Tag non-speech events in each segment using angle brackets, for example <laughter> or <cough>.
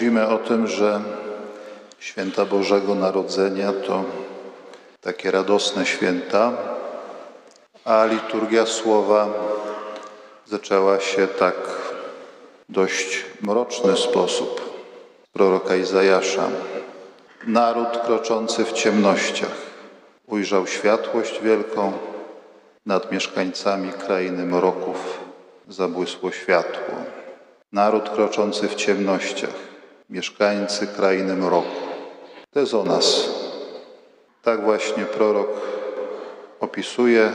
mówimy o tym, że święta Bożego Narodzenia to takie radosne święta, a liturgia słowa zaczęła się tak dość mroczny sposób. Proroka Izajasza. Naród kroczący w ciemnościach ujrzał światłość wielką, nad mieszkańcami krainy mroków zabłysło światło. Naród kroczący w ciemnościach, mieszkańcy krainy mroku. To jest o nas. Tak właśnie prorok opisuje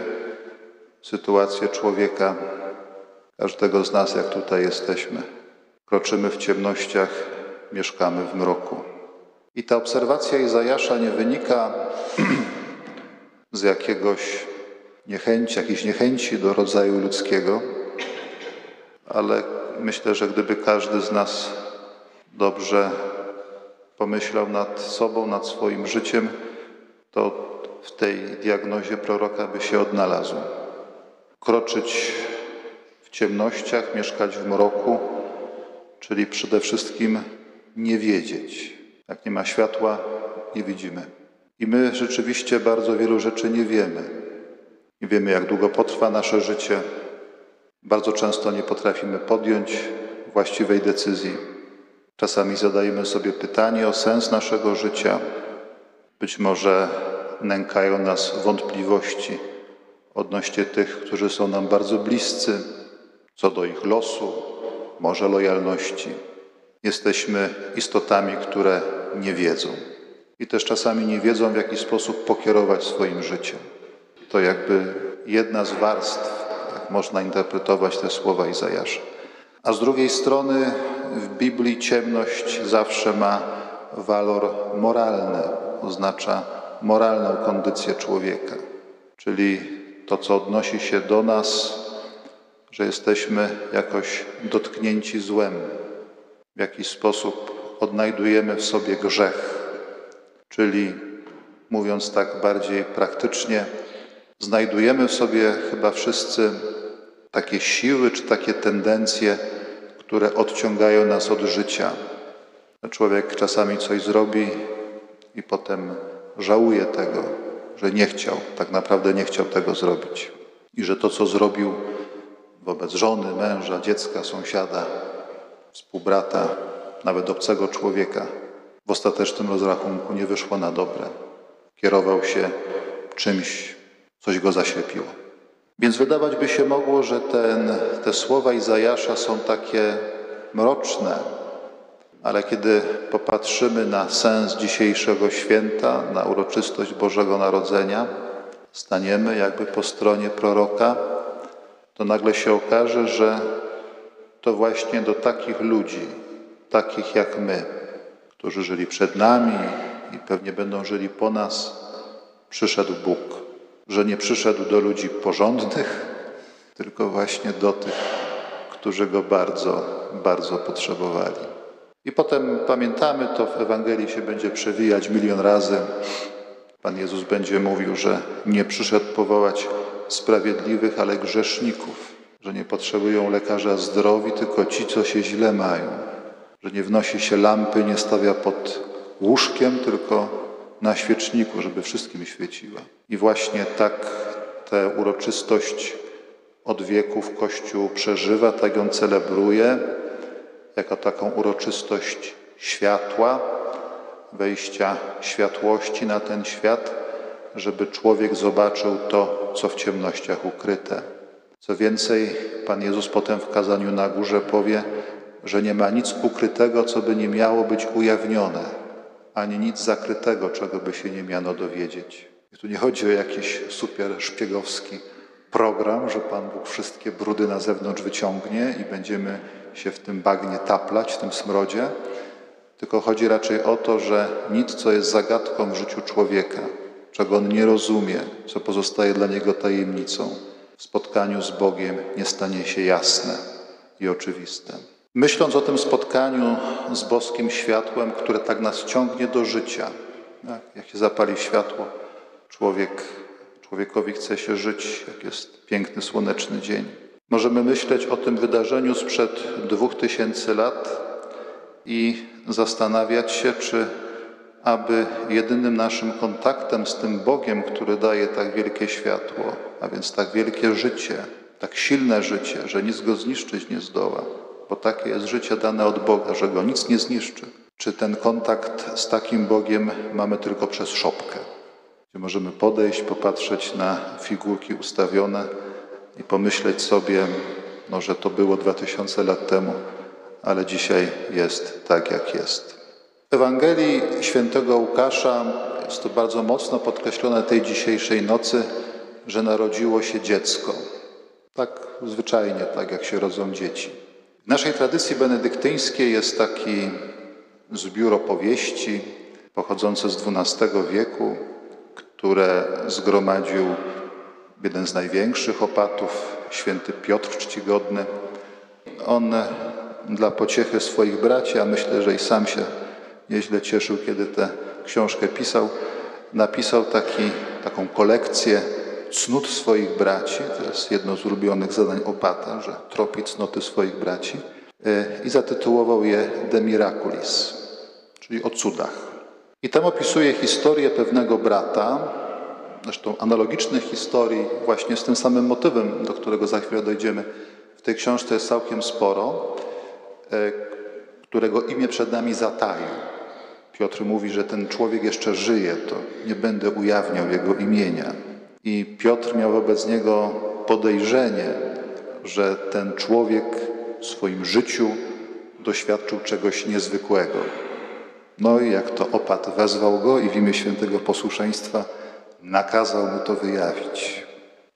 sytuację człowieka, każdego z nas, jak tutaj jesteśmy. Kroczymy w ciemnościach, mieszkamy w mroku. I ta obserwacja Izajasza nie wynika <clears throat> z jakiegoś niechęci, jakiejś niechęci do rodzaju ludzkiego, ale myślę, że gdyby każdy z nas dobrze pomyślał nad sobą, nad swoim życiem, to w tej diagnozie proroka by się odnalazł. Kroczyć w ciemnościach, mieszkać w mroku, czyli przede wszystkim nie wiedzieć. Jak nie ma światła, nie widzimy. I my rzeczywiście bardzo wielu rzeczy nie wiemy. Nie wiemy, jak długo potrwa nasze życie. Bardzo często nie potrafimy podjąć właściwej decyzji. Czasami zadajemy sobie pytanie o sens naszego życia. Być może nękają nas wątpliwości odnośnie tych, którzy są nam bardzo bliscy, co do ich losu, może lojalności. Jesteśmy istotami, które nie wiedzą. I też czasami nie wiedzą, w jaki sposób pokierować swoim życiem. To jakby jedna z warstw, jak można interpretować te słowa Izajasza. A z drugiej strony w Biblii ciemność zawsze ma walor moralny, oznacza moralną kondycję człowieka, czyli to, co odnosi się do nas, że jesteśmy jakoś dotknięci złem, w jakiś sposób odnajdujemy w sobie grzech, czyli mówiąc tak bardziej praktycznie, znajdujemy w sobie chyba wszyscy takie siły czy takie tendencje, które odciągają nas od życia. Człowiek czasami coś zrobi i potem żałuje tego, że nie chciał, tak naprawdę nie chciał tego zrobić. I że to, co zrobił wobec żony, męża, dziecka, sąsiada, współbrata, nawet obcego człowieka, w ostatecznym rozrachunku nie wyszło na dobre. Kierował się czymś, coś go zaślepiło. Więc wydawać by się mogło, że ten, te słowa Izajasza są takie mroczne, ale kiedy popatrzymy na sens dzisiejszego święta, na uroczystość Bożego Narodzenia, staniemy jakby po stronie proroka, to nagle się okaże, że to właśnie do takich ludzi, takich jak my, którzy żyli przed nami i pewnie będą żyli po nas, przyszedł Bóg. Że nie przyszedł do ludzi porządnych, tylko właśnie do tych, którzy go bardzo, bardzo potrzebowali. I potem pamiętamy, to w Ewangelii się będzie przewijać milion razy. Pan Jezus będzie mówił, że nie przyszedł powołać sprawiedliwych, ale grzeszników, że nie potrzebują lekarza zdrowi, tylko ci, co się źle mają, że nie wnosi się lampy, nie stawia pod łóżkiem, tylko na świeczniku, żeby wszystkim świeciła. I właśnie tak tę uroczystość od wieków Kościół przeżywa, tak ją celebruje, jako taką uroczystość światła, wejścia światłości na ten świat, żeby człowiek zobaczył to, co w ciemnościach ukryte. Co więcej, Pan Jezus potem w kazaniu na górze powie, że nie ma nic ukrytego, co by nie miało być ujawnione, ani nic zakrytego, czego by się nie miano dowiedzieć. I tu nie chodzi o jakiś super szpiegowski program, że Pan Bóg wszystkie brudy na zewnątrz wyciągnie i będziemy się w tym bagnie taplać, w tym smrodzie, tylko chodzi raczej o to, że nic, co jest zagadką w życiu człowieka, czego on nie rozumie, co pozostaje dla niego tajemnicą, w spotkaniu z Bogiem nie stanie się jasne i oczywiste. Myśląc o tym spotkaniu z boskim światłem, które tak nas ciągnie do życia, jak, się zapali światło, człowiek, człowiekowi chce się żyć, jak jest piękny, słoneczny dzień. Możemy myśleć o tym wydarzeniu sprzed dwóch tysięcy lat i zastanawiać się, czy aby jedynym naszym kontaktem z tym Bogiem, który daje tak wielkie światło, a więc tak wielkie życie, tak silne życie, że nic go zniszczyć nie zdoła, bo takie jest życie dane od Boga, że go nic nie zniszczy. Czy ten kontakt z takim Bogiem mamy tylko przez szopkę? Gdzie możemy podejść, popatrzeć na figurki ustawione i pomyśleć sobie, no, że to było 2000 lat temu, ale dzisiaj jest tak, jak jest. W Ewangelii świętego Łukasza jest to bardzo mocno podkreślone tej dzisiejszej nocy, że narodziło się dziecko. Tak zwyczajnie, tak jak się rodzą dzieci. W naszej tradycji benedyktyńskiej jest taki zbiór opowieści pochodzące z XII wieku, które zgromadził jeden z największych opatów, święty Piotr Czcigodny. On dla pociechy swoich braci, a myślę, że i sam się nieźle cieszył, kiedy tę książkę pisał, napisał taki, taką kolekcję cnót swoich braci. To jest jedno z ulubionych zadań opata, że tropi cnoty swoich braci. Y, I zatytułował je De Miraculis, czyli o cudach. I tam opisuje historię pewnego brata, zresztą analogicznych historii właśnie z tym samym motywem, do którego za chwilę dojdziemy. W tej książce jest całkiem sporo, e, którego imię przed nami zataił. Piotr mówi, że ten człowiek jeszcze żyje, to nie będę ujawniał jego imienia. I Piotr miał wobec niego podejrzenie, że ten człowiek w swoim życiu doświadczył czegoś niezwykłego. No i jak to opat wezwał go i w imię świętego posłuszeństwa nakazał mu to wyjawić.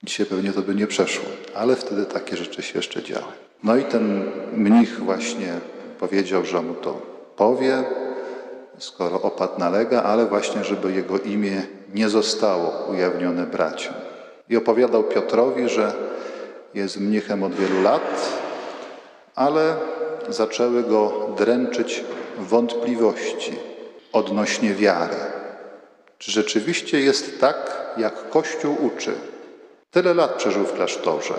Dzisiaj pewnie to by nie przeszło, ale wtedy takie rzeczy się jeszcze działy. No i ten mnich właśnie powiedział, że mu to powie, skoro opat nalega, ale właśnie, żeby jego imię nie zostało ujawnione braciom. I opowiadał Piotrowi, że jest mnichem od wielu lat, ale zaczęły go dręczyć wątpliwości odnośnie wiary. Czy rzeczywiście jest tak, jak Kościół uczy? Tyle lat przeżył w klasztorze.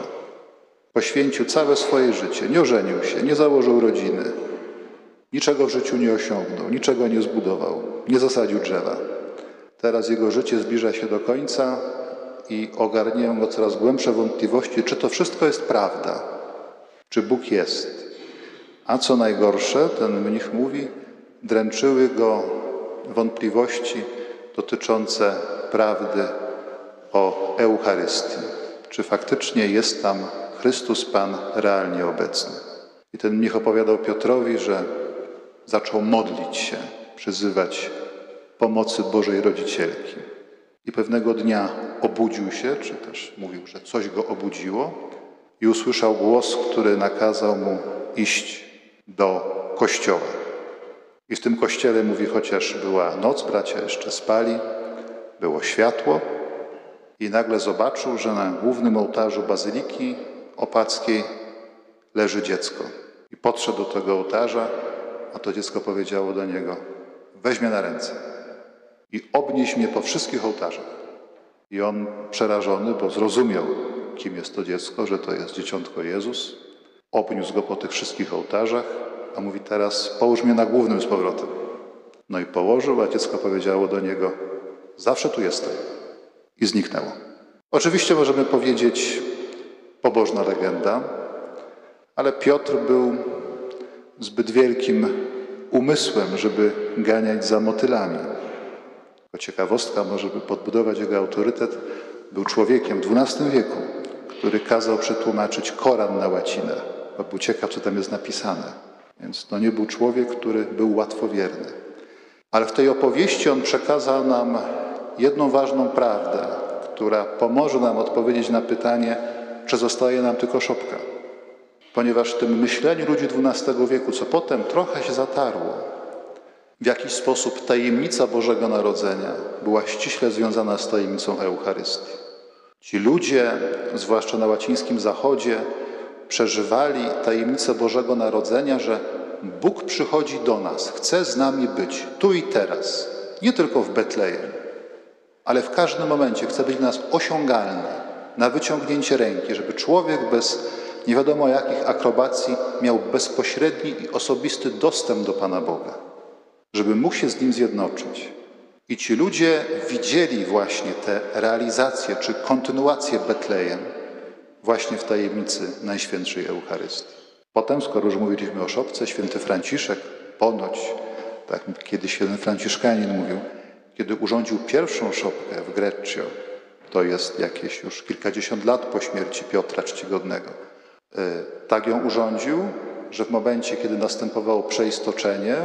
Poświęcił całe swoje życie. Nie ożenił się, nie założył rodziny. Niczego w życiu nie osiągnął, niczego nie zbudował, nie zasadził drzewa. Teraz jego życie zbliża się do końca i ogarniają go coraz głębsze wątpliwości, czy to wszystko jest prawda, czy Bóg jest. A co najgorsze, ten mnich mówi, dręczyły go wątpliwości dotyczące prawdy o Eucharystii. Czy faktycznie jest tam Chrystus Pan realnie obecny? I ten mnich opowiadał Piotrowi, że zaczął modlić się, przyzywać pomocy Bożej Rodzicielki. I pewnego dnia obudził się, czy też mówił, że coś go obudziło, i usłyszał głos, który nakazał mu iść do kościoła. I w tym kościele mówi, chociaż była noc, bracia jeszcze spali, było światło, i nagle zobaczył, że na głównym ołtarzu bazyliki opackiej leży dziecko. I podszedł do tego ołtarza, a to dziecko powiedziało do niego: Weź mnie na ręce i obnieś mnie po wszystkich ołtarzach. I on przerażony, bo zrozumiał, kim jest to dziecko, że to jest dzieciątko Jezus, obniósł go po tych wszystkich ołtarzach, a mówi teraz: Połóż mnie na głównym z powrotem. No i położył, a dziecko powiedziało do niego: Zawsze tu jestem. I zniknęło. Oczywiście możemy powiedzieć pobożna legenda, ale Piotr był zbyt wielkim umysłem, żeby ganiać za motylami. Jako ciekawostka, może by podbudować jego autorytet, był człowiekiem w XII wieku, który kazał przetłumaczyć Koran na łacinę, bo był ciekaw, co tam jest napisane. Więc to nie był człowiek, który był łatwowierny. Ale w tej opowieści on przekazał nam jedną ważną prawdę, która pomoże nam odpowiedzieć na pytanie, czy zostaje nam tylko szopka. Ponieważ w tym myśleniu ludzi XII wieku, co potem trochę się zatarło, w jakiś sposób tajemnica Bożego Narodzenia była ściśle związana z tajemnicą Eucharystii. Ci ludzie, zwłaszcza na łacińskim zachodzie, przeżywali tajemnicę Bożego Narodzenia, że Bóg przychodzi do nas, chce z nami być tu i teraz, nie tylko w Betlejem, ale w każdym momencie chce być dla nas osiągalny, na wyciągnięcie ręki, żeby człowiek bez nie wiadomo jakich akrobacji, miał bezpośredni i osobisty dostęp do Pana Boga, żeby mógł się z Nim zjednoczyć. I ci ludzie widzieli właśnie te realizacje czy kontynuację Betlejem właśnie w tajemnicy Najświętszej Eucharystii. Potem, skoro już mówiliśmy o szopce, święty Franciszek ponoć, tak kiedyś jeden franciszkanin mówił, kiedy urządził pierwszą szopkę w Greccio, to jest jakieś już kilkadziesiąt lat po śmierci Piotra Czcigodnego, e, tak ją urządził, że w momencie, kiedy następowało przeistoczenie,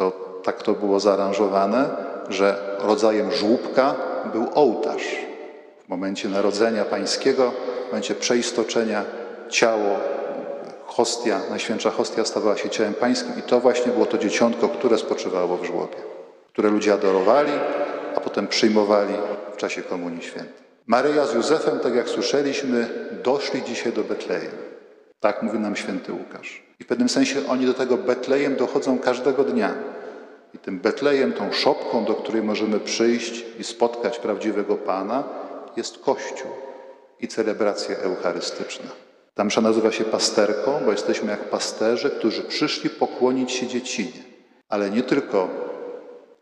to tak to było zaaranżowane, że rodzajem żłóbka był ołtarz. W momencie narodzenia pańskiego, w momencie przeistoczenia ciało, hostia, najświętsza hostia stawała się ciałem pańskim i to właśnie było to dzieciątko, które spoczywało w żłobie, które ludzie adorowali, a potem przyjmowali w czasie Komunii Świętej. Maryja z Józefem, tak jak słyszeliśmy, doszli dzisiaj do Betlejem. Tak mówi nam święty Łukasz. I w pewnym sensie oni do tego Betlejem dochodzą każdego dnia. I tym Betlejem, tą szopką, do której możemy przyjść i spotkać prawdziwego Pana, jest Kościół i celebracja eucharystyczna. Ta msza nazywa się pasterką, bo jesteśmy jak pasterze, którzy przyszli pokłonić się dziecinie, ale nie tylko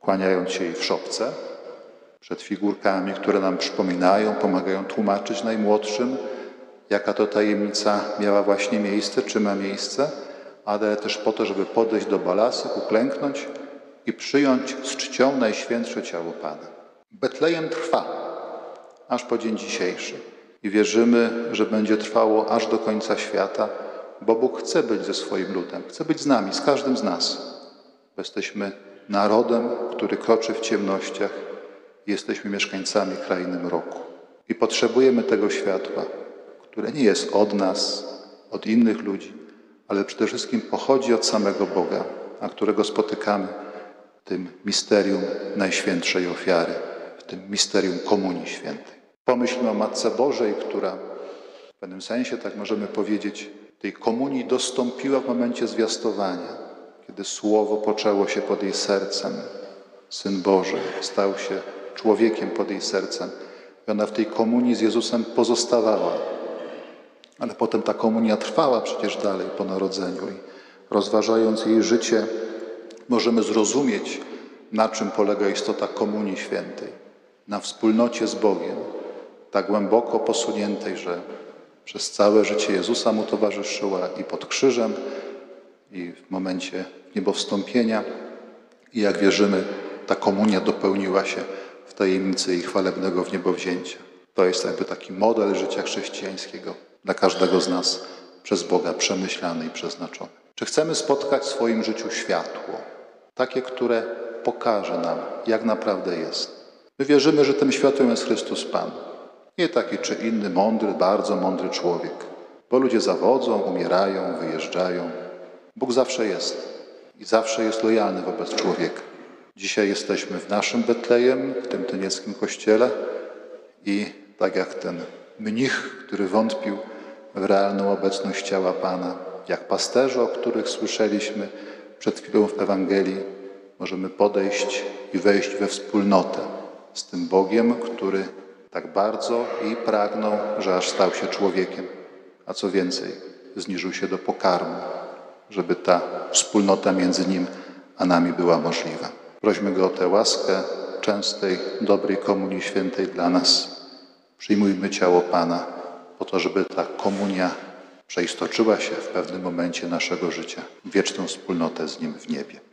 kłaniając się jej w szopce, przed figurkami, które nam przypominają, pomagają tłumaczyć najmłodszym, jaka to tajemnica miała właśnie miejsce, czy ma miejsce, ale też po to, żeby podejść do balasy, uklęknąć i przyjąć z czcią najświętsze ciało Pana. Betlejem trwa, aż po dzień dzisiejszy. I wierzymy, że będzie trwało aż do końca świata, bo Bóg chce być ze swoim ludem, chce być z nami, z każdym z nas. Bo jesteśmy narodem, który kroczy w ciemnościach, jesteśmy mieszkańcami krainy mroku. I potrzebujemy tego światła, które nie jest od nas, od innych ludzi, ale przede wszystkim pochodzi od samego Boga, a którego spotykamy w tym misterium Najświętszej Ofiary, w tym misterium Komunii Świętej. Pomyślmy o Matce Bożej, która w pewnym sensie, tak możemy powiedzieć, tej komunii dostąpiła w momencie zwiastowania, kiedy Słowo poczęło się pod jej sercem. Syn Boży stał się człowiekiem pod jej sercem. I ona w tej komunii z Jezusem pozostawała. Ale potem ta komunia trwała przecież dalej po narodzeniu i rozważając jej życie, możemy zrozumieć, na czym polega istota Komunii Świętej. Na wspólnocie z Bogiem, tak głęboko posuniętej, że przez całe życie Jezusa mu towarzyszyła i pod krzyżem, i w momencie niebowstąpienia. I jak wierzymy, ta komunia dopełniła się w tajemnicy jej chwalebnego wniebowzięcia. To jest jakby taki model życia chrześcijańskiego dla każdego z nas przez Boga przemyślany i przeznaczony. Czy chcemy spotkać w swoim życiu światło, takie, które pokaże nam, jak naprawdę jest? My wierzymy, że tym światłem jest Chrystus Pan. Nie taki czy inny mądry, bardzo mądry człowiek, bo ludzie zawodzą, umierają, wyjeżdżają. Bóg zawsze jest i zawsze jest lojalny wobec człowieka. Dzisiaj jesteśmy w naszym Betlejem, w tym tynieckim kościele i tak jak ten mnich, który wątpił w realną obecność ciała Pana, jak pasterze, o których słyszeliśmy przed chwilą w Ewangelii, możemy podejść i wejść we wspólnotę z tym Bogiem, który tak bardzo jej pragnął, że aż stał się człowiekiem, a co więcej, zniżył się do pokarmu, żeby ta wspólnota między nim a nami była możliwa. Prośmy Go o tę łaskę częstej, dobrej komunii świętej dla nas. Przyjmujmy ciało Pana po to, żeby ta komunia przeistoczyła się w pewnym momencie naszego życia w wieczną wspólnotę z Nim w niebie.